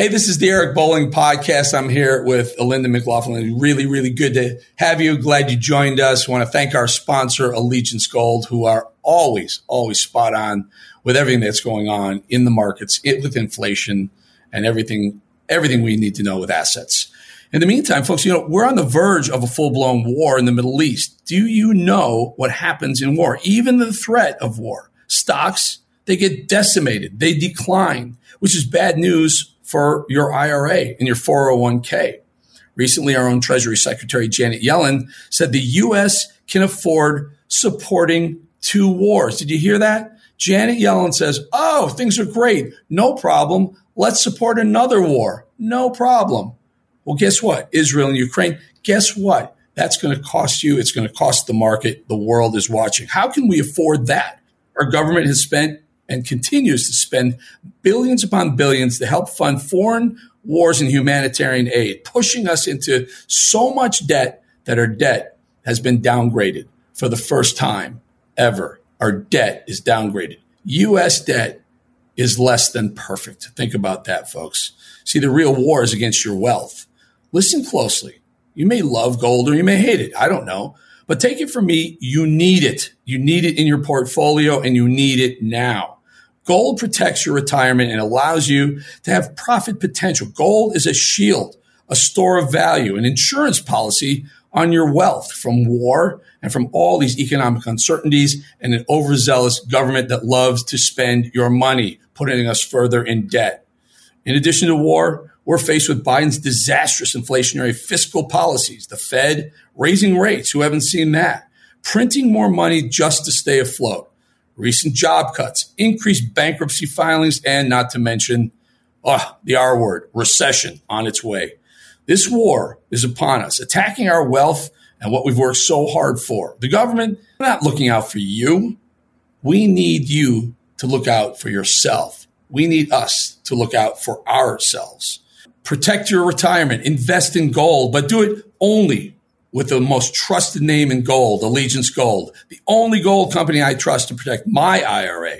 Hey, this is the Eric Bolling podcast. I'm here with Alinda McLaughlin. Really, really good to have you. Glad you joined us. Want to thank our sponsor, Allegiance Gold, who are always, always spot on with everything that's going on in the markets with inflation and everything, everything we need to know with assets. In the meantime, folks, you know, we're on the verge of a full blown war in the Middle East. Do you know what happens in war? Even the threat of war. Stocks, they get decimated. They decline, which is bad news for your IRA and your 401k. Recently, our own Treasury Secretary Janet Yellen said the U.S. can afford supporting two wars. Did you hear that? Janet Yellen says, Oh, things are great. No problem. Let's support another war. No problem. Well, guess what? Israel and Ukraine. Guess what? That's going to cost you. It's going to cost the market. The world is watching. How can we afford that? Our government has spent and continues to spend billions upon billions to help fund foreign wars and humanitarian aid, pushing us into so much debt that our debt has been downgraded for the first time ever. Our debt is downgraded. U.S. debt is less than perfect. Think about that, folks. See, the real war is against your wealth. Listen closely. You may love gold or you may hate it. I don't know. But take it from me, you need it. You need it in your portfolio and you need it now. Gold protects your retirement and allows you to have profit potential. Gold is a shield, a store of value, an insurance policy on your wealth from war and from all these economic uncertainties and an overzealous government that loves to spend your money, putting us further in debt. In addition to war, we're faced with Biden's disastrous inflationary fiscal policies, the Fed raising rates, who haven't seen that, printing more money just to stay afloat recent job cuts, increased bankruptcy filings, and not to mention, oh, the R word, recession on its way. This war is upon us, attacking our wealth and what we've worked so hard for. The government, not looking out for you. We need you to look out for yourself. We need us to look out for ourselves. Protect your retirement, invest in gold, but do it only with the most trusted name in gold, Allegiance Gold, the only gold company I trust to protect my IRA.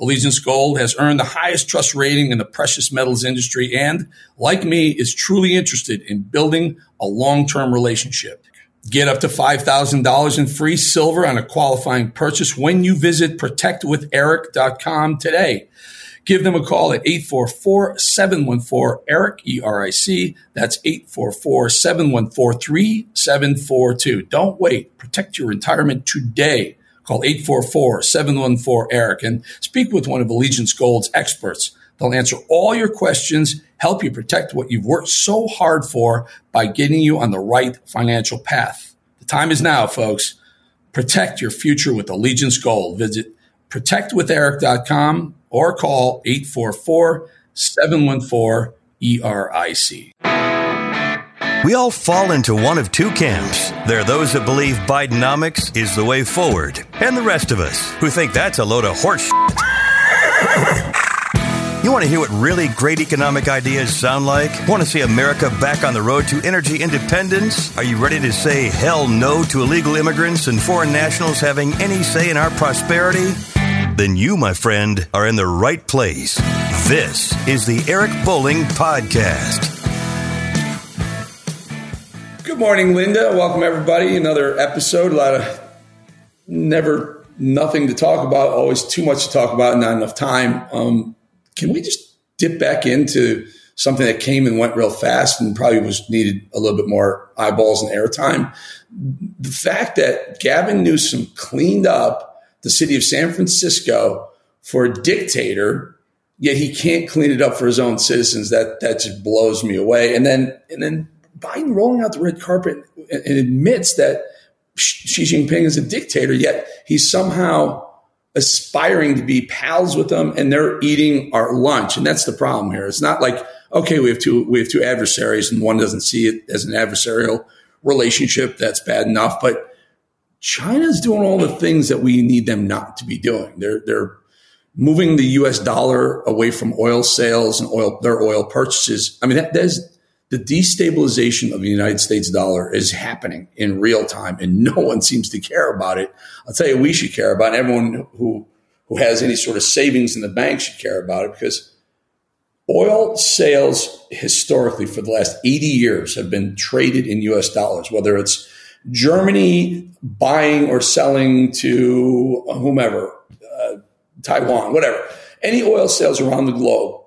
Allegiance Gold has earned the highest trust rating in the precious metals industry and, like me, is truly interested in building a long-term relationship. Get up to $5,000 in free silver on a qualifying purchase when you visit protectwitheric.com today. Give them a call at 844-714-ERIC, E-R-I-C. That's 844-714-3742. Don't wait. Protect your retirement today. Call 844-714-ERIC and speak with one of Allegiance Gold's experts. They'll answer all your questions, help you protect what you've worked so hard for by getting you on the right financial path. The time is now, folks. Protect your future with Allegiance Gold. Visit protectwitheric.com or call 844 714 ERIC. We all fall into one of two camps. There are those that believe Bidenomics is the way forward, and the rest of us who think that's a load of horse You want to hear what really great economic ideas sound like? Want to see America back on the road to energy independence? Are you ready to say hell no to illegal immigrants and foreign nationals having any say in our prosperity? Then you, my friend, are in the right place. This is the Eric Bolling Podcast. Good morning, Linda. Welcome, everybody. Another episode. A lot of never nothing to talk about, always too much to talk about, not enough time. Um, can we just dip back into something that came and went real fast and probably was needed a little bit more eyeballs and airtime? The fact that Gavin Newsom cleaned up the city of San Francisco for a dictator, yet he can't clean it up for his own citizens. That that just blows me away. And then and then Biden rolling out the red carpet and, and admits that Xi Jinping is a dictator, yet he's somehow aspiring to be pals with them and they're eating our lunch. And that's the problem here. It's not like, okay, we have two, we have two adversaries and one doesn't see it as an adversarial relationship. That's bad enough. But China's doing all the things that we need them not to be doing. They're they're moving the U.S. dollar away from oil sales and oil their oil purchases. I mean, that, that is the destabilization of the United States dollar is happening in real time, and no one seems to care about it. I'll tell you, we should care about it. Everyone who who has any sort of savings in the bank should care about it because oil sales historically for the last 80 years have been traded in US dollars, whether it's Germany buying or selling to whomever, uh, Taiwan, whatever. Any oil sales around the globe,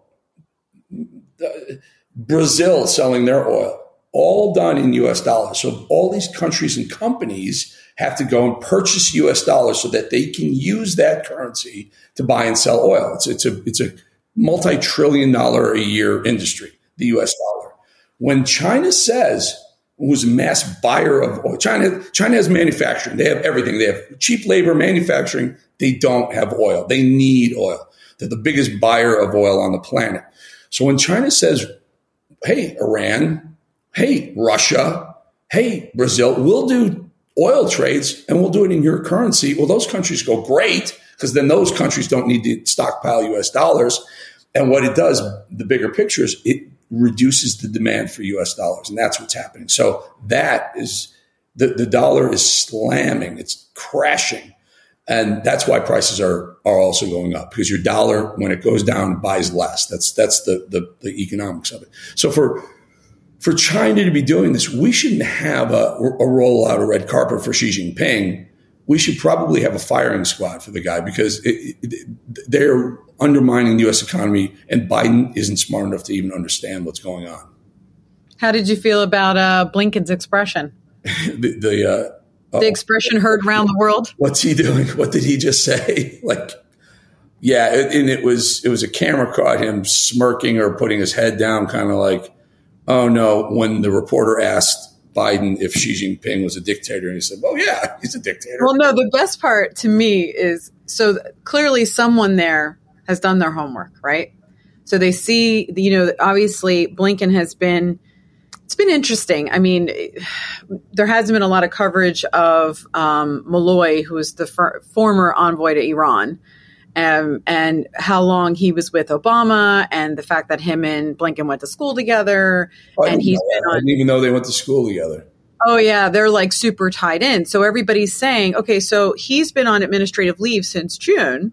Brazil selling their oil, all done in US dollars. So all these countries and companies have to go and purchase US dollars so that they can use that currency to buy and sell oil. It's, it's a, it's a multi-trillion dollar a year industry, the US dollar. When China says, who's a mass buyer of oil, China, China has manufacturing. They have everything. They have cheap labor, manufacturing. They don't have oil. They need oil. They're the biggest buyer of oil on the planet. So when China says, hey, Iran, hey, Russia, hey, Brazil, we'll do oil trades and we'll do it in your currency. Well, those countries go great because then those countries don't need to stockpile US dollars. And what it does, the bigger picture is it reduces the demand for US dollars. And that's what's happening. So that is the, the dollar is slamming, it's crashing. And that's why prices are, are also going up because your dollar, when it goes down, buys less. That's, that's the, the, the economics of it. So for, for China to be doing this, we shouldn't have a, a rollout a red carpet for Xi Jinping. We should probably have a firing squad for the guy because it, it, they're undermining the U.S. economy, and Biden isn't smart enough to even understand what's going on. How did you feel about uh, Blinken's expression? the the, uh, the expression heard around the world. What's he doing? What did he just say? like, yeah, and it was it was a camera caught him smirking or putting his head down, kind of like, oh no. When the reporter asked Biden if Xi Jinping was a dictator, and he said, well, yeah, he's a dictator." Well, no, the best part to me is so clearly someone there has done their homework, right? So they see, you know, obviously Blinken has been, it's been interesting. I mean, there hasn't been a lot of coverage of um, Malley, who was the fir- former envoy to Iran. Um, and how long he was with Obama, and the fact that him and Blinken went to school together, oh, and he's been on. I didn't even know they went to school together. Oh yeah, they're like super tied in. So everybody's saying, okay, so he's been on administrative leave since June,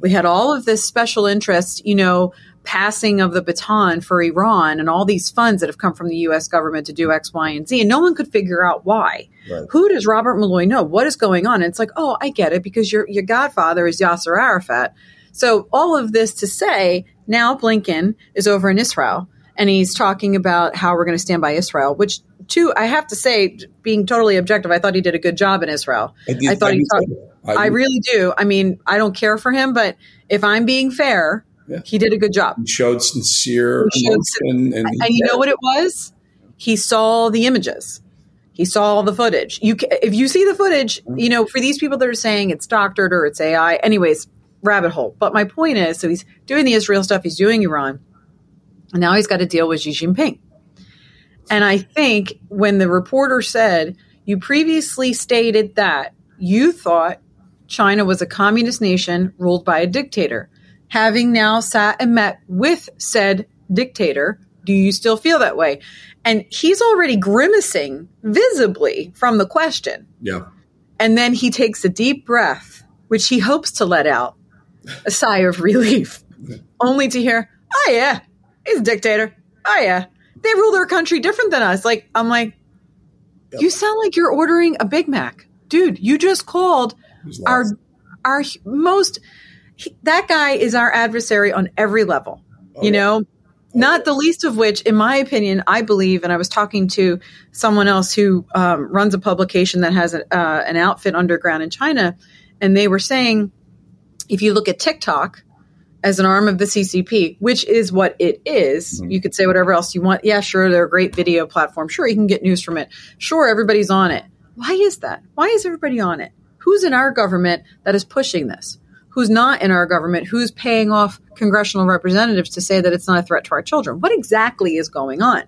we had all of this special interest, you know, passing of the baton for Iran and all these funds that have come from the US government to do X, Y, and Z. And no one could figure out why. Right. Who does Robert Malley know? What is going on? And it's like, oh, I get it because your your godfather is Yasser Arafat. So all of this to say, now Blinken is over in Israel and he's talking about how we're going to stand by Israel, which two, I have to say, being totally objective, I thought he did a good job in Israel. I, I thought he talked, I, I, really do. I mean, I don't care for him, but if I'm being fair, yeah. he did a good job. He showed sincere he showed emotion. and, and you know what it was? He saw the images. He saw all the footage. You, if you see the footage, you know, for these people that are saying it's doctored or it's AI, anyways, rabbit hole. But my point is, so he's doing the Israel stuff, he's doing Iran, and now he's got to deal with Xi Jinping. And I think when the reporter said, you previously stated that you thought China was a communist nation ruled by a dictator. Having now sat and met with said dictator, do you still feel that way? And he's already grimacing visibly from the question. Yeah. And then he takes a deep breath, which he hopes to let out a sigh of relief, only to hear, oh, yeah, he's a dictator. Oh, yeah. They rule their country different than us. Like, I'm like, yep. you sound like you're ordering a Big Mac. Dude, you just called our our most he, that guy is our adversary on every level. Oh, you know, not the least of which, in my opinion, I believe, and I was talking to someone else who um, runs a publication that has a, uh, an outfit underground in China, and they were saying, if you look at TikTok as an arm of the CCP, which is what it is, mm-hmm. you could say whatever else you want. Yeah, sure, they're a great video platform. Sure, you can get news from it. Sure, everybody's on it. Why is that? Why is everybody on it? who's in our government that is pushing this? Who's not in our government? Who's paying off congressional representatives to say that it's not a threat to our children? What exactly is going on?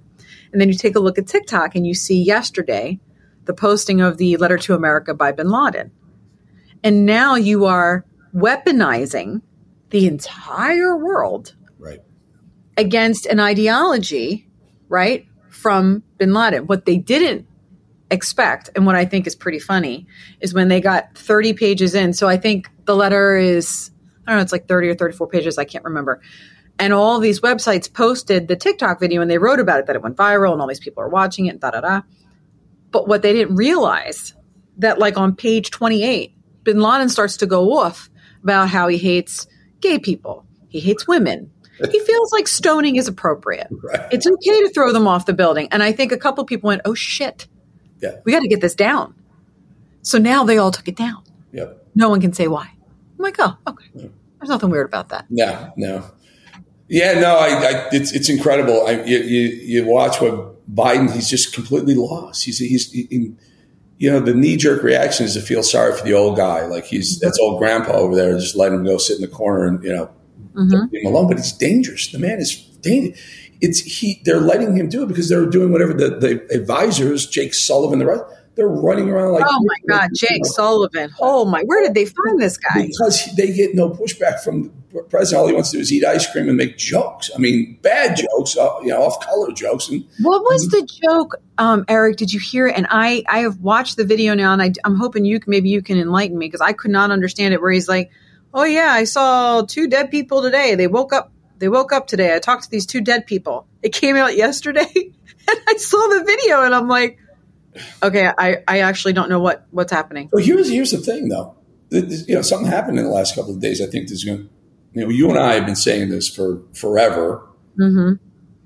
And then you take a look at TikTok and you see yesterday the posting of the letter to America by bin Laden. And now you are weaponizing the entire world right. against an ideology, right, from bin Laden. What they didn't expect and what I think is pretty funny is when they got 30 pages in. So I think the letter is, I don't know, it's like 30 or 34 pages. I can't remember. And all these websites posted the TikTok video and they wrote about it that it went viral and all these people are watching it da da da. But what they didn't realize that like on page 28, bin Laden starts to go off about how he hates gay people. He hates women. He feels like stoning is appropriate. Right. It's okay to throw them off the building. And I think a couple people went, oh shit, Yeah. we got to get this down. So now they all took it down. Yep. No one can say why. I'm like, oh, okay. There's nothing weird about that. No, no. Yeah, no, I, I it's it's incredible. I, you, you you watch what Biden. He's just completely lost. He's he's he, you know the knee jerk reaction is to feel sorry for the old guy. Like he's mm-hmm. that's old grandpa over there. Just let him go sit in the corner and you know mm-hmm. leave him alone. But he's dangerous. The man is dangerous. It's he. They're letting him do it because they're doing whatever the, the advisors, Jake Sullivan, the rest. They're running around like Oh my God, Jake Sullivan. Oh my, where did they find this guy? because they get no pushback from the president. All he wants to do is eat ice cream and make jokes. I mean, bad jokes, uh, you know, off color jokes. And What was the joke, um, Eric? Did you hear it? And I, I have watched the video now, and I, I'm hoping you maybe you can enlighten me because I could not understand it. Where he's like, "Oh yeah, I saw two dead people today. They woke up. They woke up today. I talked to these two dead people. It came out yesterday, and I saw the video, and I'm like, okay, I, I actually don't know what what's happening. Well, here's here's the thing, though. This- You know, something happened in the last couple of days. I think there's going. You know, you and I have been saying this for forever. hmm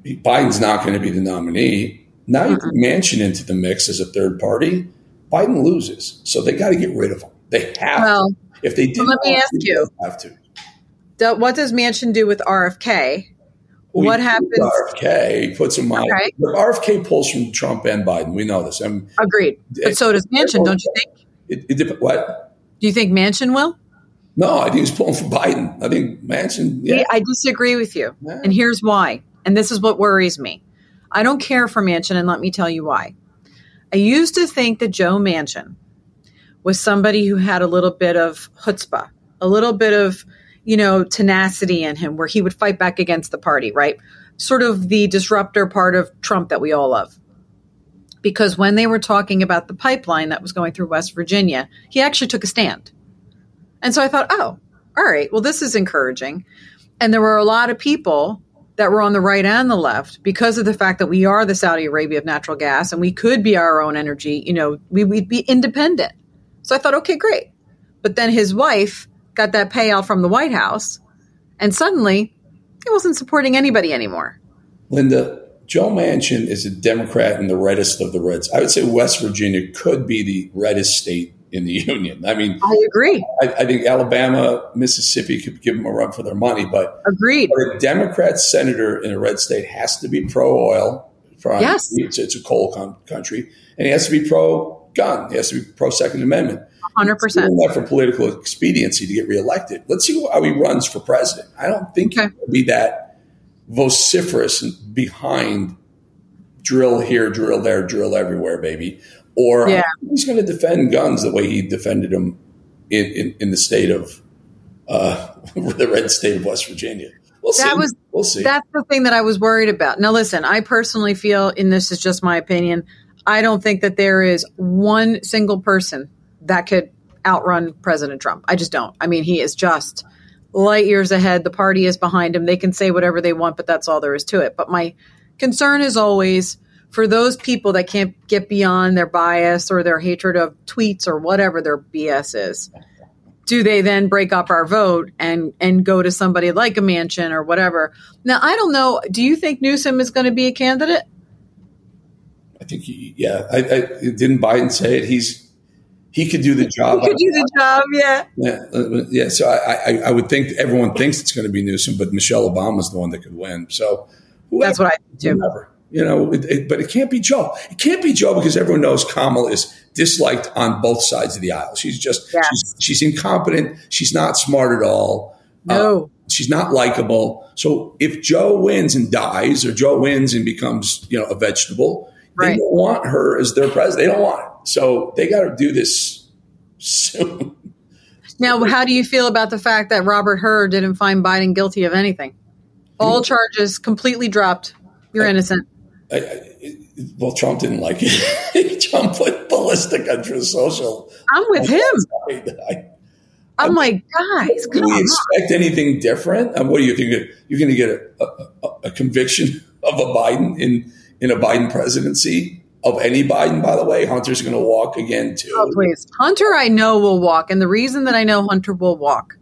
Biden's not going to be the nominee. Now you put Manchin into the mix as a third party. Biden loses, so they got to get rid of him. They have. Well, to. If they didn't, let me ask you. have to. Do- what does Manchin do with RFK? What happens? RFK puts him on. Okay. RFK pulls from Trump and Biden. We know this. I mean, Agreed, but so does Manchin, don't you think? it, it, what? Do you think Manchin will? No, I think he's pulling for Biden. I think Manchin. Yeah, I disagree with you. Yeah. And here's why. And this is what worries me. I don't care for Manchin, and let me tell you why. I used to think that Joe Manchin was somebody who had a little bit of chutzpah, a little bit of, you know, tenacity in him where he would fight back against the party, right? Sort of the disruptor part of Trump that we all love. Because when they were talking about the pipeline that was going through West Virginia, he actually took a stand. And so I thought, oh, all right, well, this is encouraging. And there were a lot of people that were on the right and the left because of the fact that we are the Saudi Arabia of natural gas and we could be our own energy, you know, we, we'd be independent. So I thought, okay, great. But then his wife got that payoff from the White House and suddenly he wasn't supporting anybody anymore. Linda, Joe Manchin is a Democrat in the reddest of the reds. I would say West Virginia could be the reddest state in the union. I mean, I agree. I, I think Alabama, Mississippi could give them a run for their money, but Agreed. a Democrat senator in a red state has to be pro oil. Yes. It's, it's a coal con- country. And he has to be pro gun. He has to be pro Second Amendment. 100%. doing that for political expediency to get reelected. Let's see how he runs for president. I don't think Okay. he'll be that vociferous and behind drill here, drill there, drill everywhere, baby. Or Yeah. he's going to defend guns the way he defended them in, in, in the state of uh, the red state of West Virginia. We'll see. Was- we'll see. That's the thing that I was worried about. Now, listen, I personally feel, and this is just my opinion, I don't think that there is one single person that could outrun President Trump. I just don't. I mean, he is just light years ahead. The party is behind him. They can say whatever they want, but that's all there is to it. But my concern is always for those people that can't get beyond their bias or their hatred of tweets or whatever their BS is do they then break up our vote and and go to somebody like a Manchin or whatever? Now I don't know. Do you think Newsom is going to be a candidate? I think, he, yeah. I, I, didn't Biden say it? He's he could do the job. He could do the job, yeah. Yeah, uh, yeah. So I, I, I would think everyone thinks it's going to be Newsom, but Michelle Obama's the one that could win. So whoever, That's what I think whoever, you know, it, it, but it can't be Joe. It can't be Joe because everyone knows Kamala is disliked on both sides of the aisle. She's just Yes. she's, she's incompetent. She's not smart at all. No. Uh, she's not likable. So if Joe wins and dies, or Joe wins and becomes you know a vegetable, they don't want her as their president. They don't want it. So they got to do this soon. Now, how do you feel about the fact that Robert Hur didn't find Biden guilty of anything? All charges completely dropped. You're innocent. I, I, well, Trump didn't like it. Trump put ballistic on Social. I'm with him. I, I'm like, guys, Do come we expect anything different? Um, what do you think? You're going to get a, a, a conviction of a Biden in in a Biden presidency of any Biden? By the way, Hunter's going to walk again too. Oh, please. Hunter, I know will walk. And the reason that I know Hunter will walk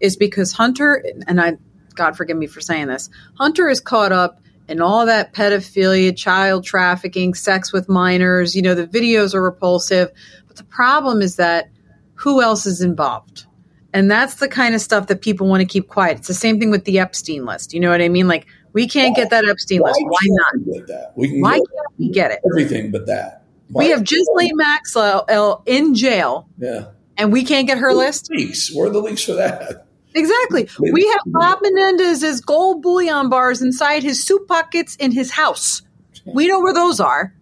is because Hunter, and I, God forgive me for saying this, Hunter is caught up in all that pedophilia, child trafficking, sex with minors. You know, the videos are repulsive. But the problem is that who else is involved? And that's the kind of stuff that people want to keep quiet. It's the same thing with the Epstein list. You know what I mean? Like, we can't get that Epstein list. Why not? we? We can Why get can't we get it? everything but that. We have Ghislaine Maxwell in jail, yeah. and we can't get her list. Leaks. Where are the leaks for that? Exactly. We have Bob Menendez's gold bullion bars inside his soup pockets in his house. We know where those are.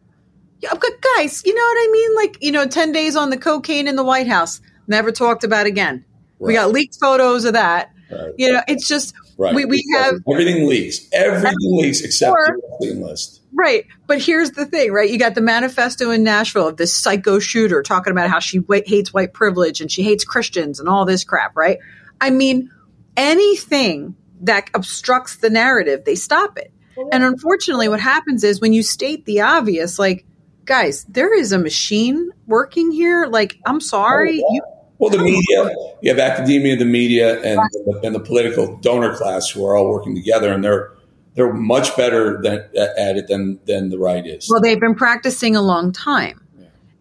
Guys, you know what I mean? Like, you know, 10 days on the cocaine in the White House, never talked about again. We got leaked photos of that. Right. You know, it's just, Right. we, we have, everything leaks. Everything leaks except Or- the Epstein list. right. But here's the thing, right? You got the manifesto in Nashville of this psycho shooter talking about how she wa- hates white privilege and she hates Christians and all this crap, right? I mean, anything that obstructs the narrative, they stop it. And unfortunately, what happens is when you state the obvious, like, guys, there is a machine working here. Like, I'm sorry. Oh, yeah. You, Well, the media, you have academia, the media, and, and the political donor class who are all working together, and they're they're much better than, at it than than the right is. well, they've been practicing a long time.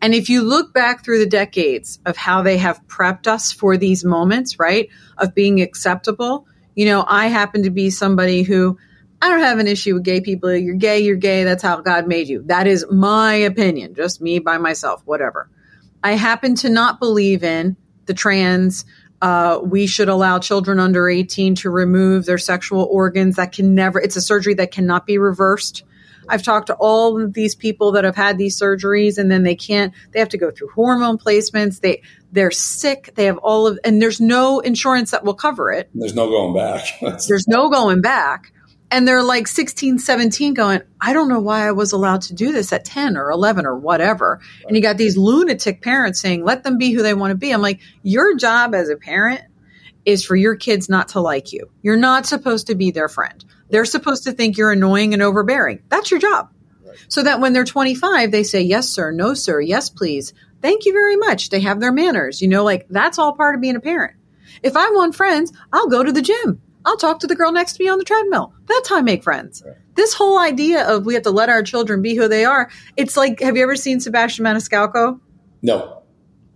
And if you look back through the decades of how they have prepped us for these moments, right, of being acceptable, you know, I happen to be somebody who I don't have an issue with gay people. You're gay, you're gay. That's how God made you. That is my opinion, just me by myself, whatever. I happen to not believe in the trans. Uh, we should allow children under 18 to remove their sexual organs. That can never, it's a surgery that cannot be reversed. I've talked to all of these people that have had these surgeries and then they can't, they have to go through hormone placements. They, they're sick. They have all of, and there's no insurance that will cover it. There's no going back. There's no going back. And they're like 16, 17 going, I don't know why I was allowed to do this at 10 or 11 or whatever. And you got these lunatic parents saying, let them be who they want to be. I'm like, your job as a parent is for your kids not to like you. You're not supposed to be their friend. They're supposed to think you're annoying and overbearing. That's your job. So that when they're 25, they say, yes, sir, no, sir, yes, please. Thank you very much. They have their manners. You know, like that's all part of being a parent. If I want friends, I'll go to the gym. I'll talk to the girl next to me on the treadmill. That's how I make friends. This whole idea of we have to let our children be who they are, it's like, have you ever seen Sebastian Maniscalco? no.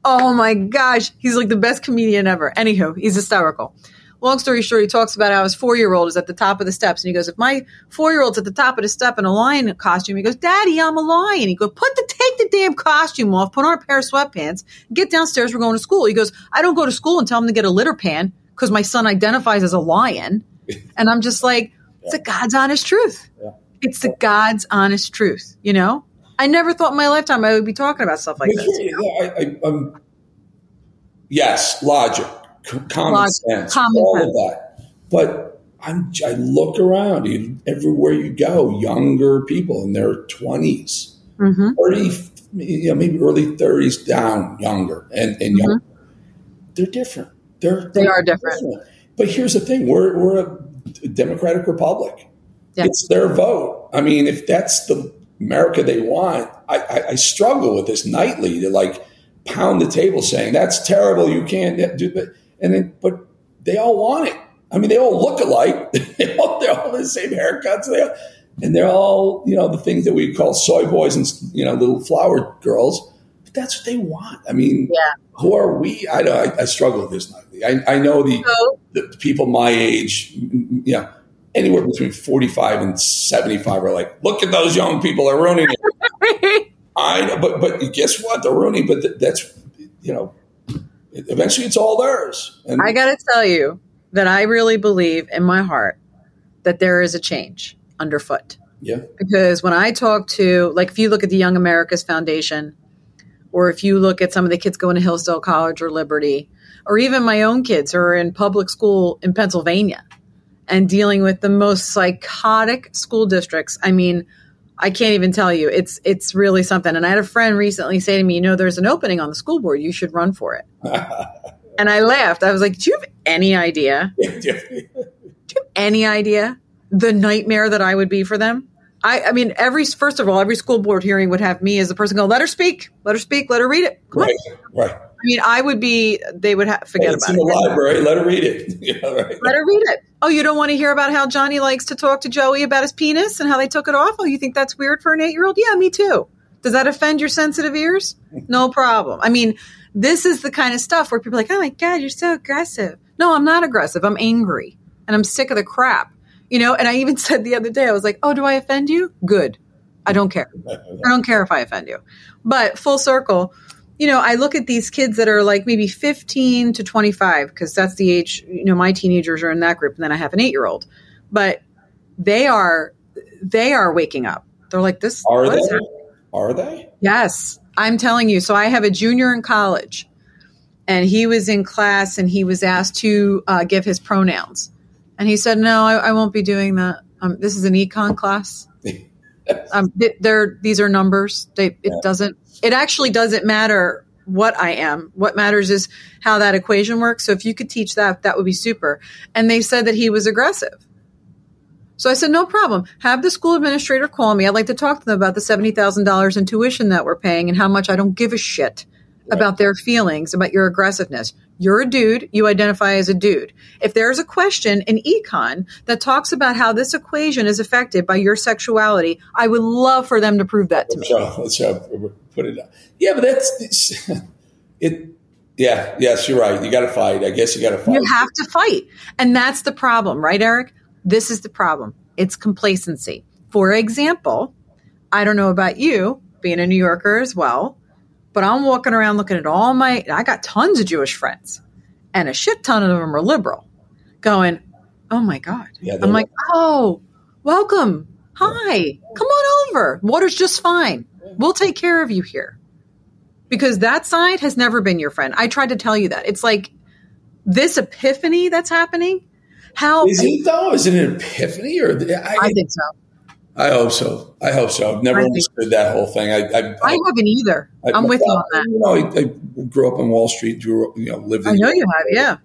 Oh my gosh, he's like the best comedian ever. Anywho, he's hysterical. Long story short, he talks about how his four year old is at the top of the steps, and he goes, "If my four year old's at the top of the step in a lion costume, he goes, Daddy, I'm a lion." He goes, "Put the take the damn costume off, put on a pair of sweatpants, get downstairs. We're going to school." He goes, "I don't go to school and tell him to get a litter pan because my son identifies as a lion," and I'm just like, "It's the God's honest truth. Yeah. It's the God's honest truth." You know, I never thought in my lifetime I would be talking about stuff like this. You know? Yeah, I, I, um, yes, logic, c- common Logic, sense, common all sense. of that. But I'm, I look around you, everywhere you go, younger people in their 20s, Mm-hmm. 30, you know, maybe early 30s down, younger, and, and younger. They're different. They're. They are different. But here's the thing we're, we're a democratic republic. Yeah. It's their vote. I mean, if that's the America they want, I, I, I struggle with this nightly to like pound the table saying that's terrible. You can't do that. And then, but they all want it. I mean, they all look alike. they all, they're all the same haircuts. They all, and they're all, you know, the things that we call soy boys and, you know, little flower girls. That's what they want. I mean, Yeah. who are we? I, I, I struggle with this nightly. I, I know the, the people my age, you know, anywhere between 45 and 75 are like, look at those young people, they're ruining it. I know, but, but guess what? They're ruining, but th- that's, you know, eventually it's all theirs. And I got to tell you that I really believe in my heart that there is a change underfoot. yeah, Because when I talk to, like, if you look at the Young Americas Foundation, or if you look at some of the kids going to Hillsdale College or Liberty, or even my own kids who are in public school in Pennsylvania and dealing with the most psychotic school districts, I mean, I can't even tell you. It's it's really something. And I had a friend recently say to me, "You know, there's an opening on the school board. You should run for it." And I laughed. I was like, "Do you have any idea? Do you have any idea the nightmare that I would be for them?" I, I mean, every first of all, every school board hearing would have me as the person go, "Let her speak, let her speak, let her read it." Come right, on. right. I mean, I would be. They would ha- forget about in it. the library. Let her read it. Yeah, right. Let her read it. Oh, you don't want to hear about how Johnny likes to talk to Joey about his penis and how they took it off? Oh, you think that's weird for an eight year old? Yeah, me too. Does that offend your sensitive ears? No problem. I mean, this is the kind of stuff where people are like, oh my God, you're so aggressive. No, I'm not aggressive. I'm angry and I'm sick of the crap. You know, and I even said the other day, I was like, oh, do I offend you? Good. I don't care. I don't care if I offend you. But full circle, you know, I look at these kids that are like maybe 15 to 25, because that's the age, you know, my teenagers are in that group, and then I have an eight year old. But they are, they are waking up. They're like, this Are they? Are they? Yes, I'm telling you. So I have a junior in college, and he was in class, and he was asked to uh, give his pronouns, and he said, "No, I, I won't be doing that. Um, this is an econ class. Um, th- they're these are numbers. They it Yeah. doesn't. It actually doesn't matter what I am. What matters is how that equation works. So if you could teach that, that would be super. And they said that he was aggressive. So I said, no problem. Have the school administrator call me. I'd like to talk to them about the $70,000 in tuition that we're paying and how much I don't give a shit about their feelings, about your aggressiveness. You're a dude. You identify as a dude. If there's a question in econ that talks about how this equation is affected by your sexuality, I would love for them to prove that to me. Let's uh, put it. Yeah, but that's it. Yeah, yes, you're right. You got to fight. I guess you got to fight. You have to fight. And that's the problem, right, Eric? This is the problem. It's complacency. For example, I don't know about you, being a New Yorker as well, but I'm walking around looking at all my, I got tons of Jewish friends, and a shit ton of them are liberal, going, oh my God. Yeah, I'm like, oh, welcome. Hi, come on over. Water's just fine. We'll take care of you here. Because that side has never been your friend. I tried to tell you that. It's like this epiphany that's happening. How Is it though? Is it an epiphany or? I, I think so. I hope so. I hope so. I've never I understood that whole thing. I, I, I haven't either. I- I'm with you on that. You know, I, I grew up on Wall Street. Grew up, you know, lived. In I know you have, yeah.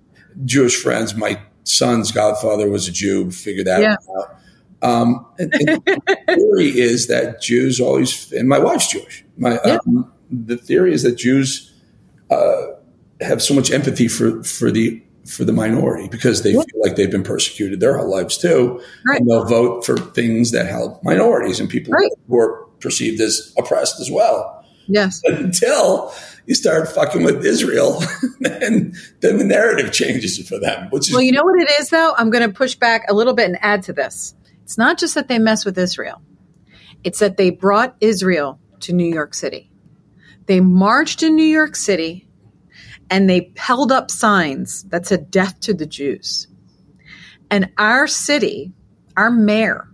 Jewish friends. My son's godfather was a Jew. Figured that Yeah. out. Um, and, and the theory is that Jews always, and my wife's Jewish. My Yeah. um, the theory is that Jews uh, have so much empathy for for the for the minority because they feel like they've been persecuted their whole lives too, Right. and they'll vote for things that help minorities and people Right. who are perceived as oppressed as well Yes. until you start fucking with Israel, and then the narrative changes for them. Which is Well, you know what it is, though? I'm going to push back a little bit and add to this. It's not just that they mess with Israel, it's that they brought Israel to New York City. They marched in New York City and they held up signs that said death to the Jews. And our city, our mayor,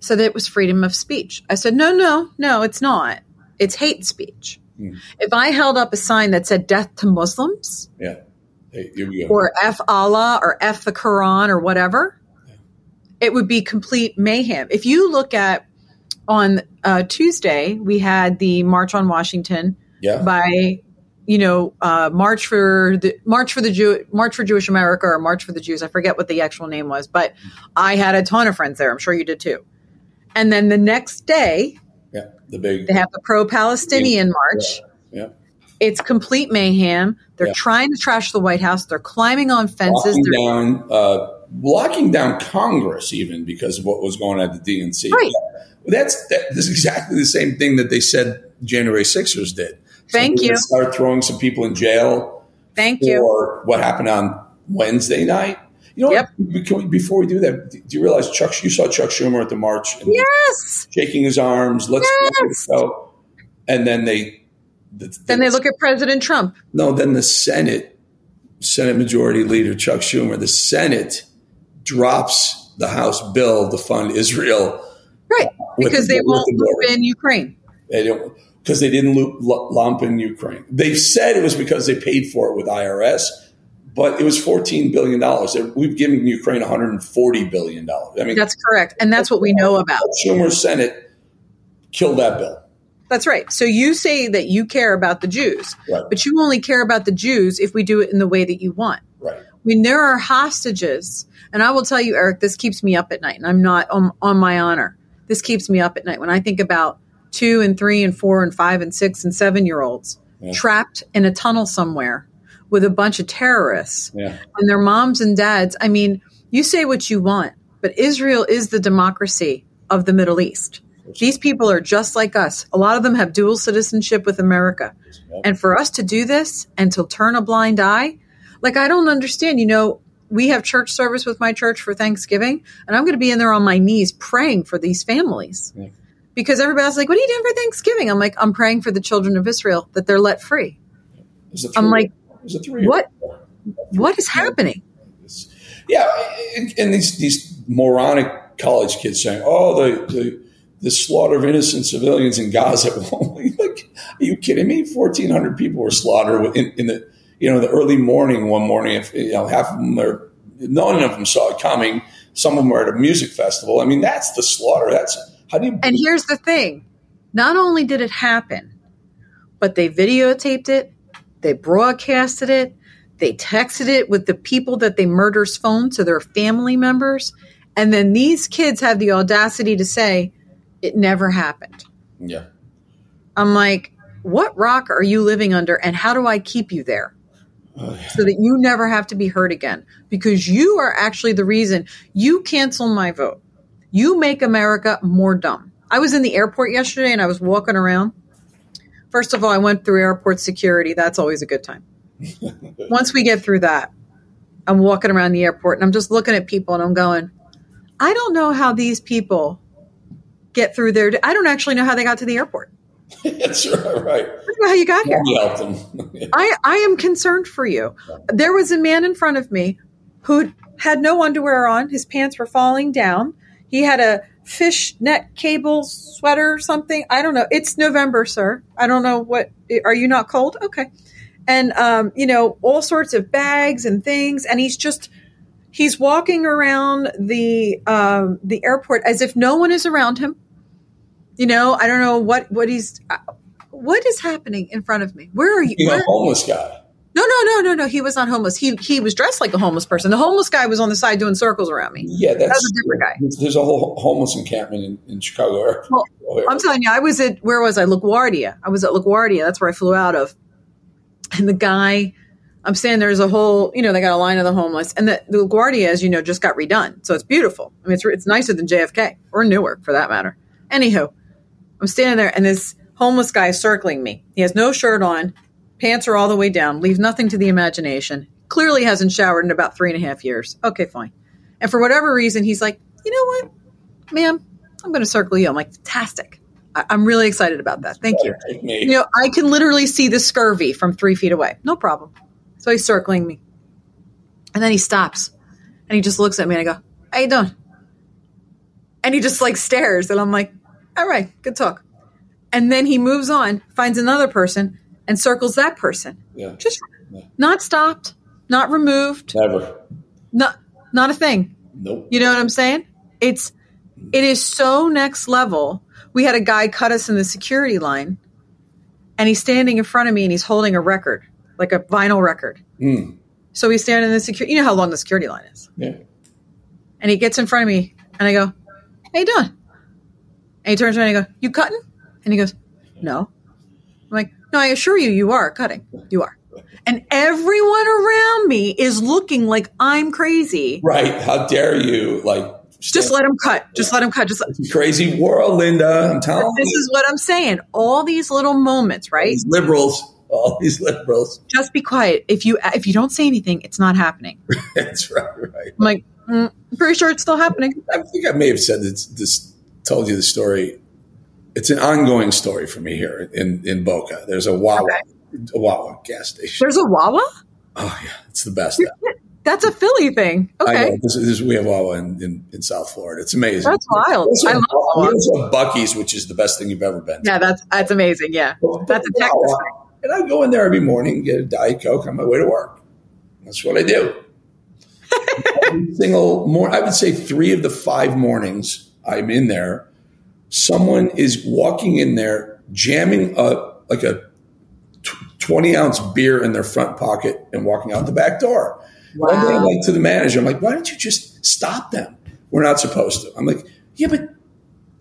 said that it was freedom of speech. I said, no, no, no, it's not. It's hate speech. If I held up a sign that said death to Muslims, yeah. Hey, here we go. or F Allah or F the Quran or whatever, it would be complete mayhem. If you look at on uh, Tuesday, we had the March on Washington yeah. by you know uh, March for the March for the Jew March for Jewish America or March for the Jews. I forget what the actual name was, but I had a ton of friends there. I'm sure you did too. And then the next day, yeah. The big. they have the pro-Palestinian march. Yeah. It's complete mayhem. They're Yeah. trying to trash the White House. They're climbing on fences. Locking They're down, uh, locking down Congress even because of what was going on at the DNC. Right. That's that, this is exactly the same thing that they said January Sixers did. Thank So you. Start throwing some people in jail Thank you. for what happened on Wednesday night. You know, Yep. Can we- before we do that, do you realize Chuck? You saw Chuck Schumer at the march, Yes. shaking his arms. Let's Yes. go. And then they, the, Then they look at President Trump. no, then the Senate, Senate Majority Leader Chuck Schumer, the Senate drops the House bill to fund Israel. Right. Because the- they won't the loop in Ukraine. They don't because they didn't loop, lump in Ukraine. They said it was because they paid for it with IRS, but it was fourteen billion dollars. We've given Ukraine one hundred and forty billion dollars. I mean, That's correct. And that's what we know about. Schumer's Senate killed that bill. That's right. So you say that you care about the Jews, Right. but you only care about the Jews if we do it in the way that you want. Right. When there are hostages, and I will tell you, Eric, this keeps me up at night, and I'm not on, on my honor. This keeps me up at night when I think about two and three and four and five and six and seven year olds Yeah. trapped in a tunnel somewhere with a bunch of terrorists Yeah. and their moms and dads. I mean, you say what you want, but Israel is the democracy of the Middle East. These people are just like us. A lot of them have dual citizenship with America. And for us to do this and to turn a blind eye, like I don't understand. You know, we have church service with my church for Thanksgiving, and I'm going to be in there on my knees praying for these families. Yeah. Because everybody's like, What are you doing for Thanksgiving? I'm like, I'm praying for the children of Israel that they're let free. It was a I'm like, what? What is happening? Yeah, and, and these these moronic college kids saying, "Oh, the the, the slaughter of innocent civilians in Gaza." like, are you kidding me? Fourteen hundred people were slaughtered in, in the you know the early morning one morning. If you know half of them are, none of them saw it coming. Some of them were at a music festival. I mean, that's the slaughter. That's how do you? And here's the thing not only did it happen, but they videotaped it, they broadcasted it, they texted it with the people that they murder's phone to their family members. And then these kids have the audacity to say it never happened. yeah, I'm like, what rock are you living under and how do I keep you there? Oh, so that you never have to be hurt again. Because you are actually the reason you cancel my vote. You make America more dumb. I was in the airport yesterday and I was walking around. First of all, I went through airport security. That's always a good time. Once we get through that, I'm walking around the airport and I'm just looking at people and I'm going, I don't know how these people get through there. I don't actually know how they got to the airport. that's right. Right. I don't know how you got here. Helped them. I, I am concerned for you. There was a man in front of me who had no underwear on. His pants were falling down. He had a fish net cable sweater or something. I don't know. It's November, sir. I don't know what. Are you not cold? Okay. And, um, you know, all sorts of bags and things. And he's just, he's walking around the, um, the airport as if no one is around him. You know, I don't know what, what he's, uh, what is happening in front of me? Where are you? You know, Where- homeless guy. No, no, no, no, no. He was not homeless. He he was dressed like a homeless person. The homeless guy was on the side doing circles around me. Yeah, that's That's a different guy. There's, a whole homeless encampment in, in Chicago Well, I'm telling you, I was at where was I? LaGuardia. I was at LaGuardia. That's where I flew out of. And the guy, I'm saying there's a whole, you know, they got a line of the homeless, and the, the LaGuardia, as you know, just got redone, so it's beautiful. I mean, it's it's nicer than JFK or Newark for that matter. Anywho, I'm standing there, and this homeless guy is circling me. He has no shirt on, pants are all the way down, leaves nothing to the imagination. Clearly hasn't showered in about three and a half years. Okay, fine. And for whatever reason, he's like, you know what, ma'am, I'm going to circle you. I'm like, fantastic. I- I'm really excited about that. Thank you. You know, I can literally see the scurvy from three feet away. No problem. So he's circling me. And then he stops and he just looks at me and I go, How you doing? And he just like stares and I'm like, All right, good talk. And then he moves on, finds another person and circles that person. yeah, Just not stopped, not removed, never. not not a thing. Nope. You know what I'm saying? It's it is so next level. We had a guy cut us in the security line, and he's standing in front of me and he's holding a record, like a vinyl record. Mm. So he's standing in the security. You know how long the security line is. Yeah. And he gets in front of me, and I go, "How you doing?" And he turns around and I go, "You cutting?" And he goes, "No." "No, I assure you, you are cutting. You are." And everyone around me is looking like I'm crazy. Right. How dare you? Like, Just let him cut. Just let him cut. Just let, crazy world, Linda. I'm telling this you. is what I'm saying. All these little moments, right? These liberals, all these liberals. Just be quiet. If you if you don't say anything, it's not happening. That's right. Right. I'm like, mm, I'm pretty sure it's still happening. I think I may have said this, this told you the story. It's an ongoing story for me here in, in Boca. There's a Wawa, a Wawa gas station. There's a Wawa. Oh yeah, it's the best. That's a Philly thing. Okay. This, this, we have Wawa in, in, in South Florida. It's amazing. that's wild. We I love Wawa. also have Buc-ee's, which is the best thing you've ever been. to. Yeah, that's that's amazing. Yeah, But- that's a Texas Wawa, thing. And I go in there every morning, and get a Diet Coke on my way to work. That's what I do. Every single morning, I would say three of the five mornings I'm in there, someone is walking in there jamming a like a 20 ounce beer in their front pocket and walking out the back door. Wow. One day I'm like to the manager, I'm like, why don't you just stop them? We're not supposed to. I'm like, yeah, but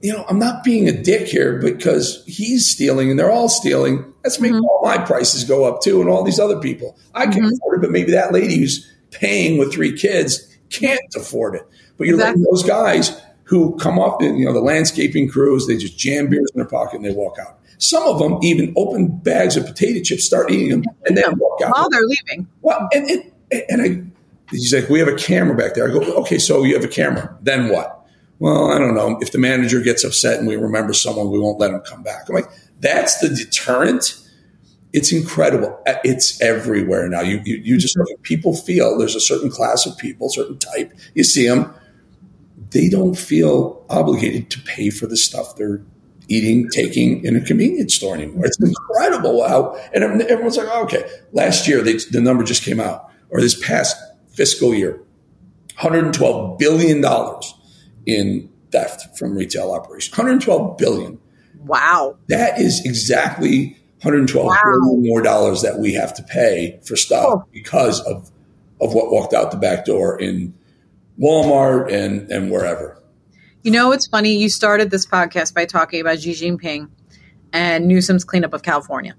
you know, I'm not being a dick here because he's stealing and they're all stealing. Let's make mm-hmm. all my prices go up too, and all these other people. I can mm-hmm. afford it, but maybe that lady who's paying with three kids can't afford it. But you're letting Exactly. those guys who come up you know, the landscaping crews, they just jam beers in their pocket and they walk out. Some of them even open bags of potato chips, start eating them, and then walk out. While they're leaving. Well, and, and, and I, he's like, we have a camera back there. I go, okay, so you have a camera. Then what? Well, I don't know. If the manager gets upset and we remember someone, we won't let him come back. I'm like, that's the deterrent. It's incredible. Uh, it's everywhere now. You, you, you just mm-hmm. people feel there's a certain class of people, certain type. You see them, they don't feel obligated to pay for the stuff they're eating, taking in a convenience store anymore. It's incredible how, and everyone's like, oh, okay. Last year, they, the number just came out, or this past fiscal year, $112 billion in theft from retail operations. 112 billion. Wow. That is exactly 112 Wow. billion more dollars that we have to pay for stuff Oh. because of of what walked out the back door in Walmart and and wherever. You know, it's funny. You started this podcast by talking about Xi Jinping and Newsom's cleanup of California.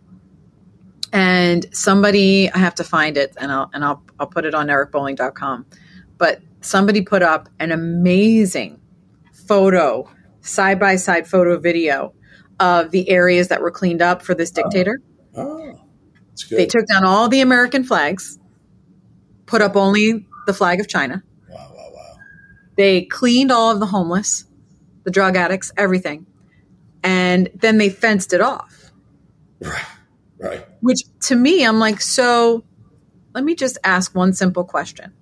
And somebody, I have to find it and I'll, and I'll, I'll put it on ericbolling.com. But somebody put up an amazing photo, side by side photo video of the areas that were cleaned up for this oh. dictator. Oh, that's good. They took down all the American flags, put up only the flag of China. They cleaned all of the homeless, the drug addicts, everything. And then they fenced it off, Right, right. which to me, I'm like, so let me just ask one simple question.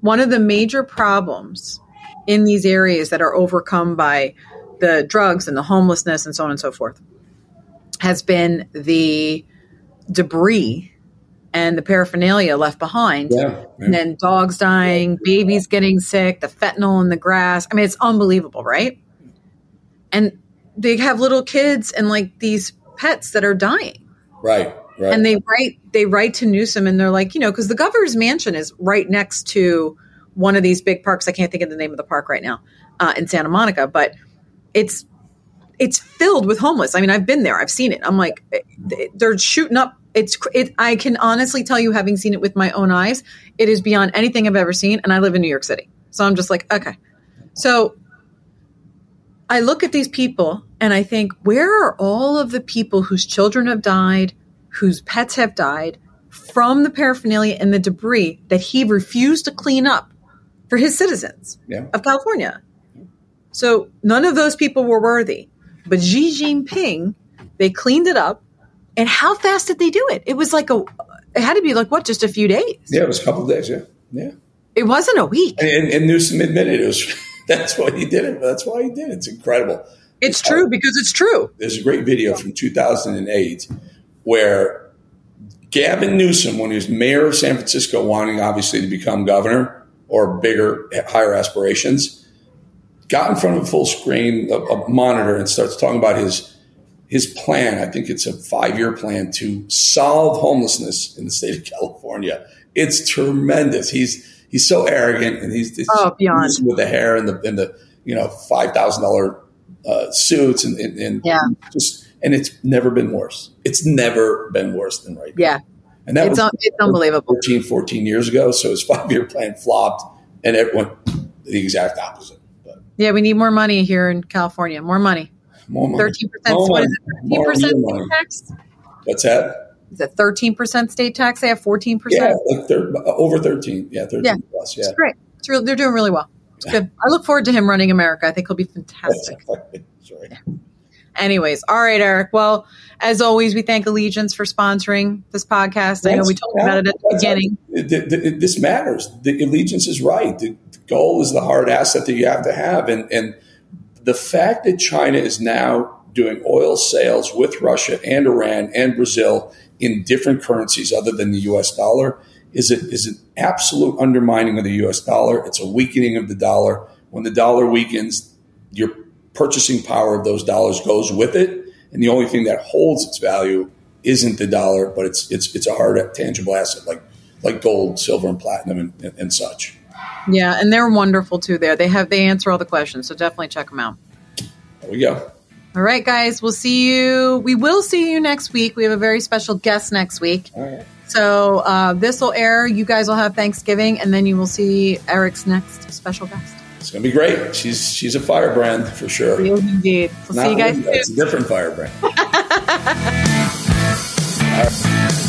One of the major problems in these areas that are overcome by the drugs and the homelessness and so on and so forth has been the debris and the paraphernalia left behind Yeah, yeah. and then dogs dying, babies getting sick, the fentanyl in the grass. I mean, it's unbelievable, right? And they have little kids and like these pets that are dying. right, right. And they write they write to Newsom and they're like, you know, because the governor's mansion is right next to one of these big parks. I can't think of the name of the park right now uh, in Santa Monica, but it's it's filled with homeless. I mean, I've been there. I've seen it. I'm like, eh, they're shooting up. It's it. I can honestly tell you, having seen it with my own eyes, it is beyond anything I've ever seen. And I live in New York City, so I'm just like, okay. So I look at these people and I think, where are all of the people whose children have died, whose pets have died from the paraphernalia and the debris that he refused to clean up for his citizens Yeah. of California? So none of those people were worthy. But Xi Jinping, they cleaned it up. And how fast did they do it? It was like a, it had to be like what, just a few days? yeah, it was a couple of days. Yeah, yeah. It wasn't a week. And, and Newsom admitted it was. That's why he did it. That's why he did it. It's incredible. It's true because it's true. There's a great video from 2008 where Gavin Newsom, when he was mayor of San Francisco, wanting obviously to become governor or bigger, higher aspirations, got in front of a full screen, a, a monitor, and starts talking about his his plan. I think it's a five year plan to solve homelessness in the state of California. It's tremendous. He's he's so arrogant, and he's, he's Oh, beyond. with the hair and the and the you know five thousand dollar uh, suits and, and, and Yeah. just and it's never been worse. It's never been worse than right now. Yeah. And that It's, was un- it's unbelievable. 13, 14 years ago. So his five year plan flopped, and everyone the exact opposite. But Yeah, we need more money here in California. More money. More money. Thirteen percent. More What money. it? Thirteen More percent money. state tax. What's that? Is it thirteen percent state tax? They have fourteen Yeah, percent. like thir- uh, over thirteen. Yeah, thirteen Yeah. plus. Yeah. It's great. It's real, they're doing really well. It's good. I look forward to him running America. I think he'll be fantastic. Sorry. Anyways, all right, Eric. Well, as always, we thank Allegiance for sponsoring this podcast. I know we talked about it at the beginning. it- it- it- this matters. The allegiance is right. The, the goal is the hard asset that you have to have, and and the fact that China is now doing oil sales with Russia and Iran and Brazil in different currencies other than the U.S. dollar is an absolute undermining of the U.S. dollar. It's a weakening of the dollar. When the dollar weakens, your purchasing power of those dollars goes with it, and the only thing that holds its value isn't the dollar, but it's it's it's a hard tangible asset like like gold, silver, and platinum and, and, and such. Yeah, and they're wonderful too. There, they have they answer all the questions, so definitely check them out. There we go. All right, guys, we'll see you. We will see you next week. We have a very special guest next week. So uh, this will air. You guys will have Thanksgiving, and then you will see Eric's next special guest. It's gonna be great. She's she's a firebrand for sure. indeed. We'll Not see you guys. It's a different firebrand.